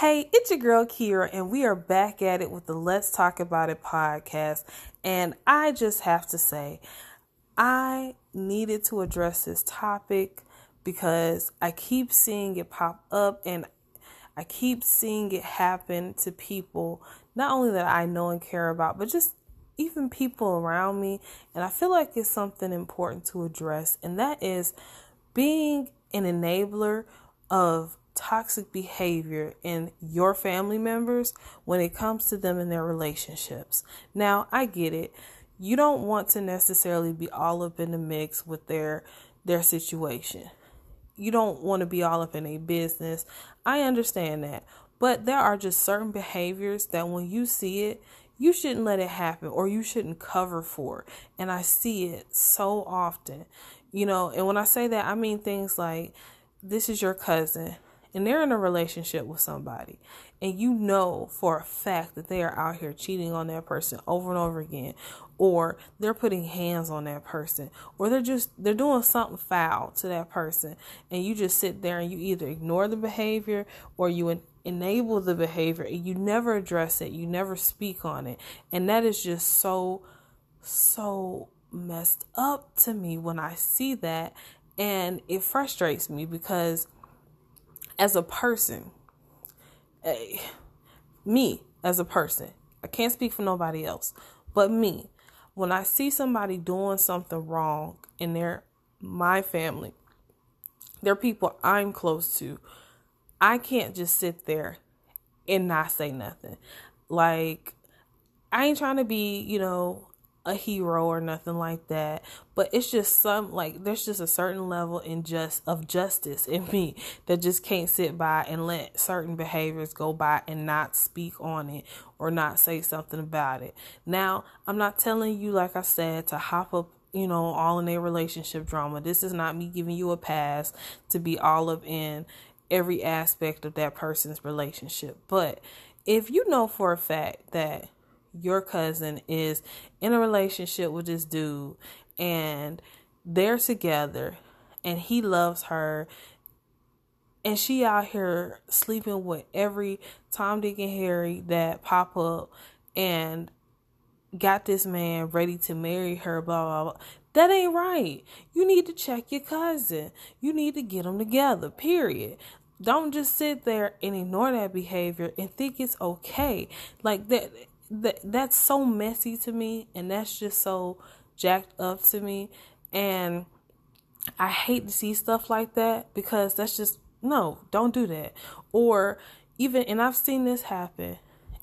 Hey, it's your girl Kira, and we are back at it with the Let's Talk About It podcast. And I just have to say, I needed to address this topic because I keep seeing it pop up and I keep seeing it happen to people, not only that I know and care about, but just even people around me. And I feel like it's something important to address, and that is being an enabler of toxic behavior in your family members when it comes to them and their relationships. Now, I get it. You don't want to necessarily be all up in the mix with their their situation. You don't want to be all up in a business. I understand that. But there are just certain behaviors that when you see it, you shouldn't let it happen or you shouldn't cover for. It. And I see it so often. You know, and when I say that, I mean things like this is your cousin and they're in a relationship with somebody and you know for a fact that they are out here cheating on that person over and over again or they're putting hands on that person or they're just they're doing something foul to that person and you just sit there and you either ignore the behavior or you en- enable the behavior and you never address it you never speak on it. And that is just so so messed up to me when i see that and it frustrates me because as a person, hey, me as a person, I can't speak for nobody else, but me, when I see somebody doing something wrong in their my family, they're people I'm close to, I can't just sit there and not say nothing. Like I ain't trying to be, you know, a hero or nothing like that. But it's just some like there's just a certain level in just of justice in me that just can't sit by and let certain behaviors go by and not speak on it or not say something about it. Now i'm not telling you like i said to hop up you know all in a relationship drama. This is not me giving you a pass to be all up in every aspect of that person's relationship. But if you know for a fact that your cousin is in a relationship with this dude and they're together and he loves her and she out here sleeping with every Tom, Dick, and Harry that pop up and got this man ready to marry her, blah, blah, blah. That ain't right. You need to check your cousin. You need to get them together, period. Don't just sit there and ignore that behavior and think it's okay. Like that that that's so messy to me and that's just so jacked up to me and I hate to see stuff like that because that's just no, don't do that. Or even and I've seen this happen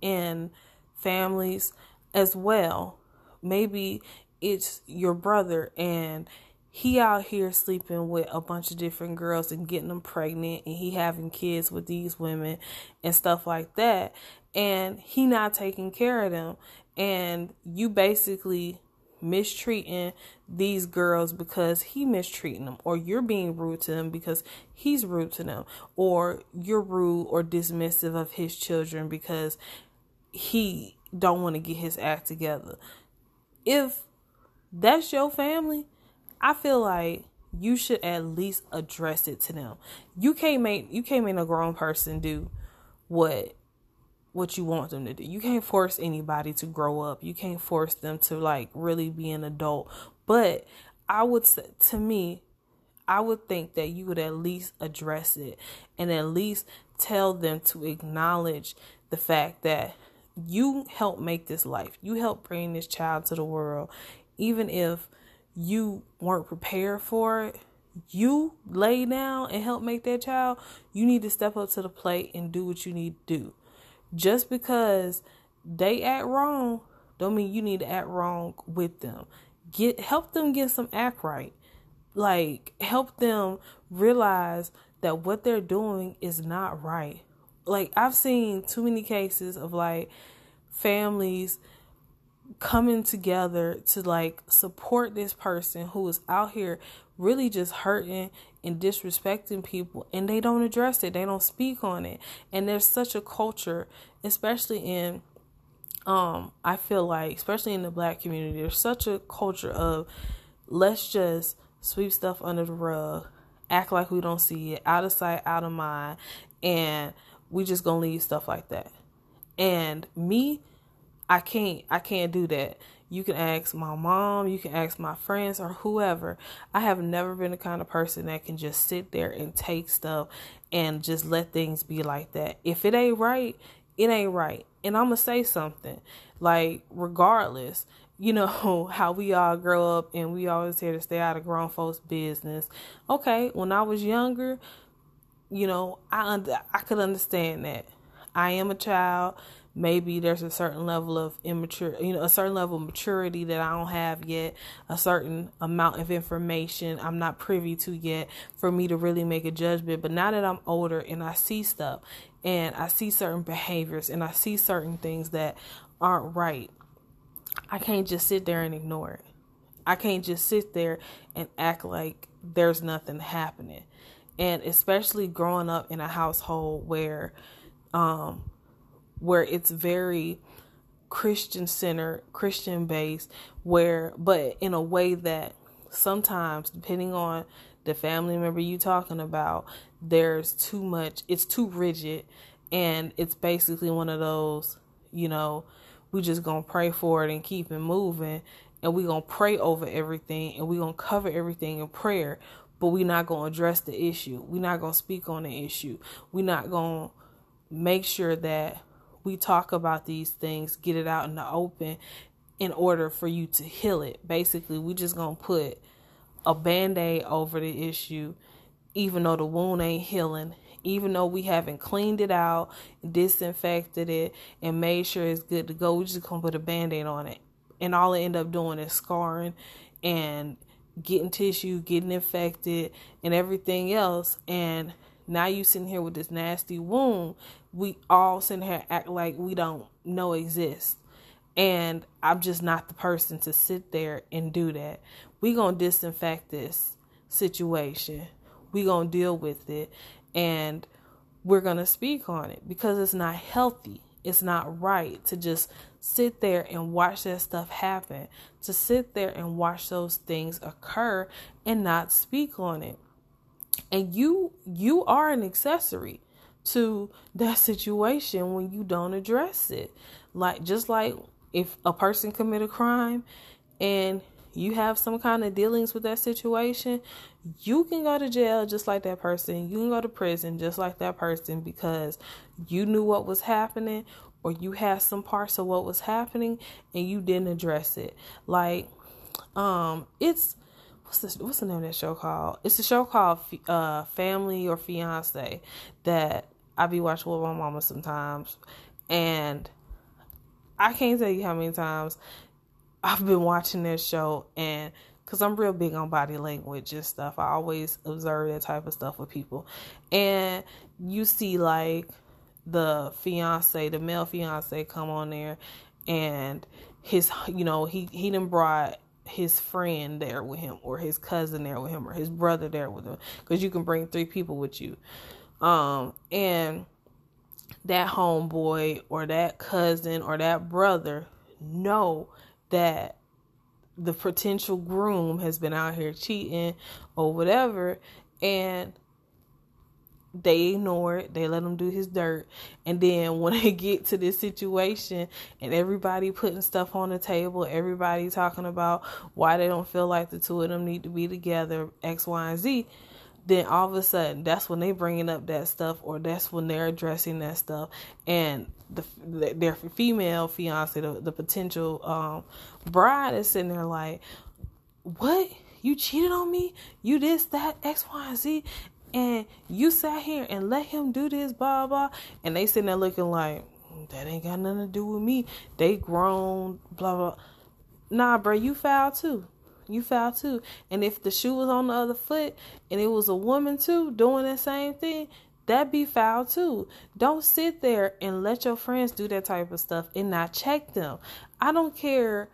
in families as well. Maybe it's your brother and he out here sleeping with a bunch of different girls and getting them pregnant and he having kids with these women and stuff like that and he not taking care of them. And you basically mistreating these girls because he mistreating them or you're being rude to them because he's rude to them or you're rude or dismissive of his children because he don't want to get his act together. If that's your family i feel like you should at least address it to them. You can't make you can't make a grown person do what what you want them to do. You can't force anybody to grow up. You can't force them to like really be an adult. But I would say to me, I would think that you would at least address it and at least tell them to acknowledge the fact that you help make this life. You help bring this child to the world. Even if you weren't prepared for it, you lay down and help make that child, you need to step up to the plate and do what you need to do just because they act wrong don't mean you need to act wrong with them. Get help them get some act right. Like help them realize that what they're doing is not right. Like i've seen too many cases of like families coming together to like support this person who is out here really just hurting and disrespecting people and they don't address it they don't speak on it and there's such a culture especially in um i feel like especially in the black community there's such a culture of let's just sweep stuff under the rug act like we don't see it out of sight out of mind and we just gonna leave stuff like that. And me, I can't I can't do that. You can ask my mom, you can ask my friends or whoever. I have never been the kind of person that can just sit there and take stuff and just let things be like that. If it ain't right, it ain't right. And I'm going to say something. Like, regardless, you know, how we all grow up and we always here to stay out of grown folks' business. Okay, when I was younger, you know, I under, I could understand that. I am a child maybe there's a certain level of immature you know a certain level of maturity that i don't have yet a certain amount of information i'm not privy to yet for me to really make a judgment. But now that i'm older and i see stuff and i see certain behaviors and i see certain things that aren't right i can't just sit there and ignore it. I can't just sit there and act like there's nothing happening. And especially growing up in a household where um where it's very Christian centered, Christian based, where, but in a way that sometimes, depending on the family member you're talking about, there's too much, it's too rigid, and it's basically one of those, you know, we just gonna pray for it and keep it moving, and we gonna pray over everything, and we gonna cover everything in prayer, but we not gonna address the issue. we not gonna speak on the issue. we not gonna make sure that we talk about these things, get it out in the open in order for you to heal it. Basically, we just going to put a band-aid over the issue even though the wound ain't healing, even though we haven't cleaned it out, disinfected it, and made sure it's good to go, we just gonna put a band-aid on it. And all it end up doing is scarring and getting tissue, getting infected, and everything else. And now you sitting here with this nasty wound we all sitting here act like we don't know exists. And I'm just not the person to sit there and do that. we to disinfect this situation. we to deal with it. And we're to speak on it because it's not healthy. It's not right to just sit there and watch that stuff happen, to sit there and watch those things occur and not speak on it. And you you are an accessory to that situation when you don't address it. Like just like if a person commit a crime and you have some kind of dealings with that situation, you can go to jail just like that person. You can go to prison just like that person because you knew what was happening or you had some parts of what was happening and you didn't address it. Like um it's what's this what's the name of that show called? It's a show called uh Family or Fiance that I be watching with my mama sometimes, and I can't tell you how many times I've been watching this show and because I'm real big on body language and stuff. I always observe that type of stuff with people. And you see like the fiance, the male fiance come on there and his you know, he he done brought his friend there with him or his cousin there with him or his brother there with him because you can bring three people with you. Um, and that homeboy or that cousin or that brother know that the potential groom has been out here cheating or whatever and they ignore it. They let him do his dirt. And then when they get to this situation and everybody putting stuff on the table everybody talking about why they don't feel like the two of them need to be together x y and z then all of a sudden that's when they bringing up that stuff or that's when they're addressing that stuff. And the, their female fiance the, the potential um, bride is sitting there like what? You cheated on me? You this that x y and z and you sat here and let him do this blah blah and they sitting there looking like that ain't got nothing to do with me they grown blah blah nah bro you foul too you foul too. And if the shoe was on the other foot and it was a woman too doing the same thing, that be foul too. Don't sit there and let your friends do that type of stuff and not check them. I don't care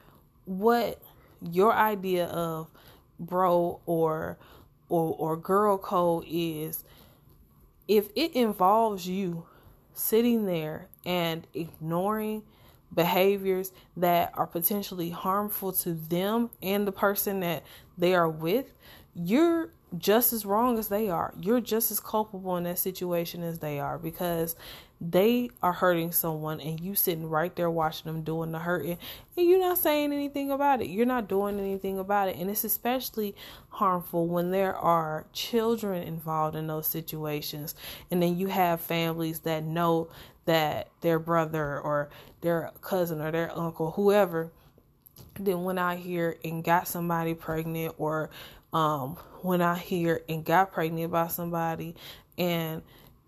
what your idea of bro or or or girl code is. If it involves you sitting there and ignoring behaviors that are potentially harmful to them and the person that they are with, you're just as wrong as they are. You're just as culpable in that situation as they are because they are hurting someone and you sitting right there watching them doing the hurting and you're not saying anything about it. You're not doing anything about it. And it's especially harmful when there are children involved in those situations. And then you have families that know that their brother or their cousin or their uncle, whoever, then went out here and got somebody pregnant or um, went out here and got pregnant by somebody and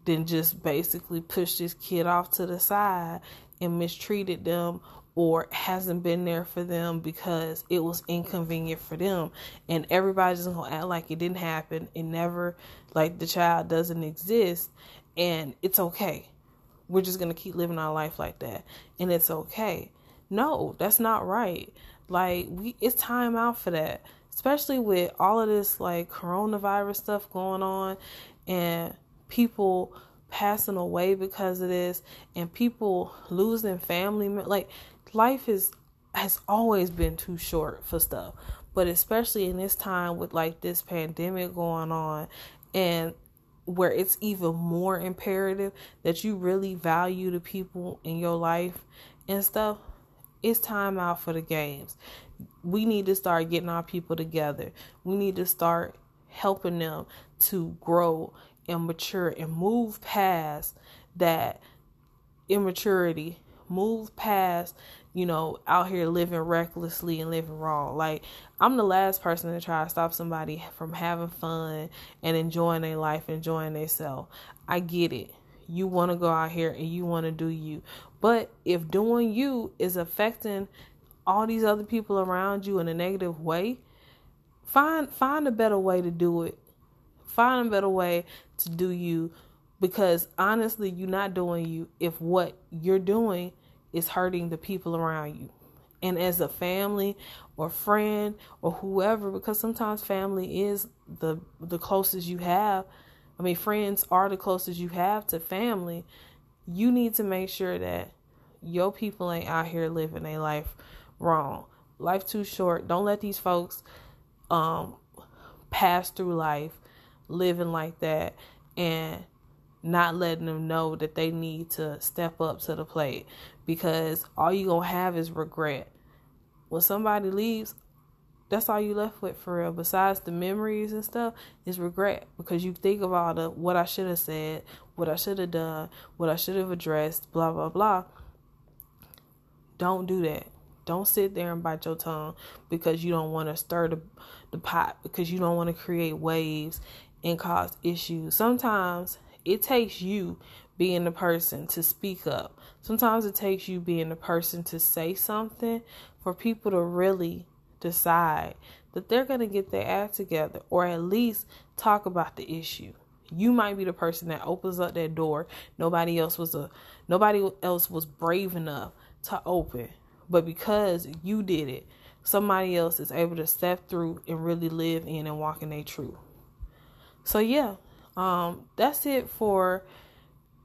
then just basically pushed this kid off to the side and mistreated them or hasn't been there for them because it was inconvenient for them. And everybody's gonna act like it didn't happen it never like the child doesn't exist. And it's okay. We're just gonna keep living our life like that. And it's okay. No that's not right. Like we it's time out for that especially with all of this like coronavirus stuff going on and people passing away because of this and people losing family like life is has always been too short for stuff. But especially in this time with like this pandemic going on and where it's even more imperative that you really value the people in your life and stuff it's time out for the games we need to start getting our people together we need to start helping them to grow and mature and move past that immaturity, move past, you know, out here living recklessly and living wrong. Like, I'm the last person to try to stop somebody from having fun and enjoying their life, enjoying themselves. I get it. You want to go out here and you want to do you. But if doing you is affecting all these other people around you in a negative way, find find a better way to do it Find a better way to do you because honestly, you're not doing you if what you're doing is hurting the people around you. And as a family or friend or whoever, because sometimes family is the the closest you have. I mean, friends are the closest you have to family. You need to make sure that your people ain't out here living a life wrong. Life too short. Don't let these folks um pass through life living like that and not letting them know that they need to step up to the plate because all you gonna have is regret. When somebody leaves, that's all you left with for real. Besides the memories and stuff, is regret because you think of all the what I should have said, what I should have done, what I should have addressed, blah blah blah. Don't do that. Don't sit there and bite your tongue because you don't want to stir the, the pot because you don't want to create waves and cause issues. Sometimes it takes you being the person to speak up. Sometimes it takes you being the person to say something for people to really decide that they're going to get their act together or at least talk about the issue. You might be the person that opens up that door. Nobody else was a nobody else was brave enough to open. But because you did it, somebody else is able to step through and really live in and walk in their truth. So yeah, um, that's it for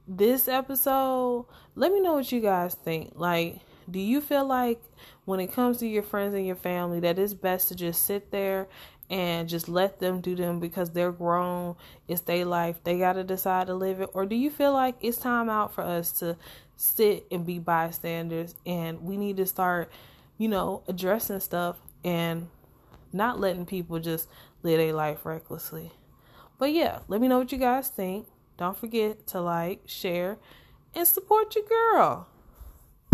this episode. Let me know what you guys think. Like, do you feel like when it comes to your friends and your family that it's best to just sit there and just let them do them because they're grown, it's their life, they got to decide to live it? Or do you feel like it's time out for us to sit and be bystanders and we need to start, you know, addressing stuff and not letting people just live their life recklessly? But yeah, let me know what you guys think. Don't forget to like, share, and support your girl.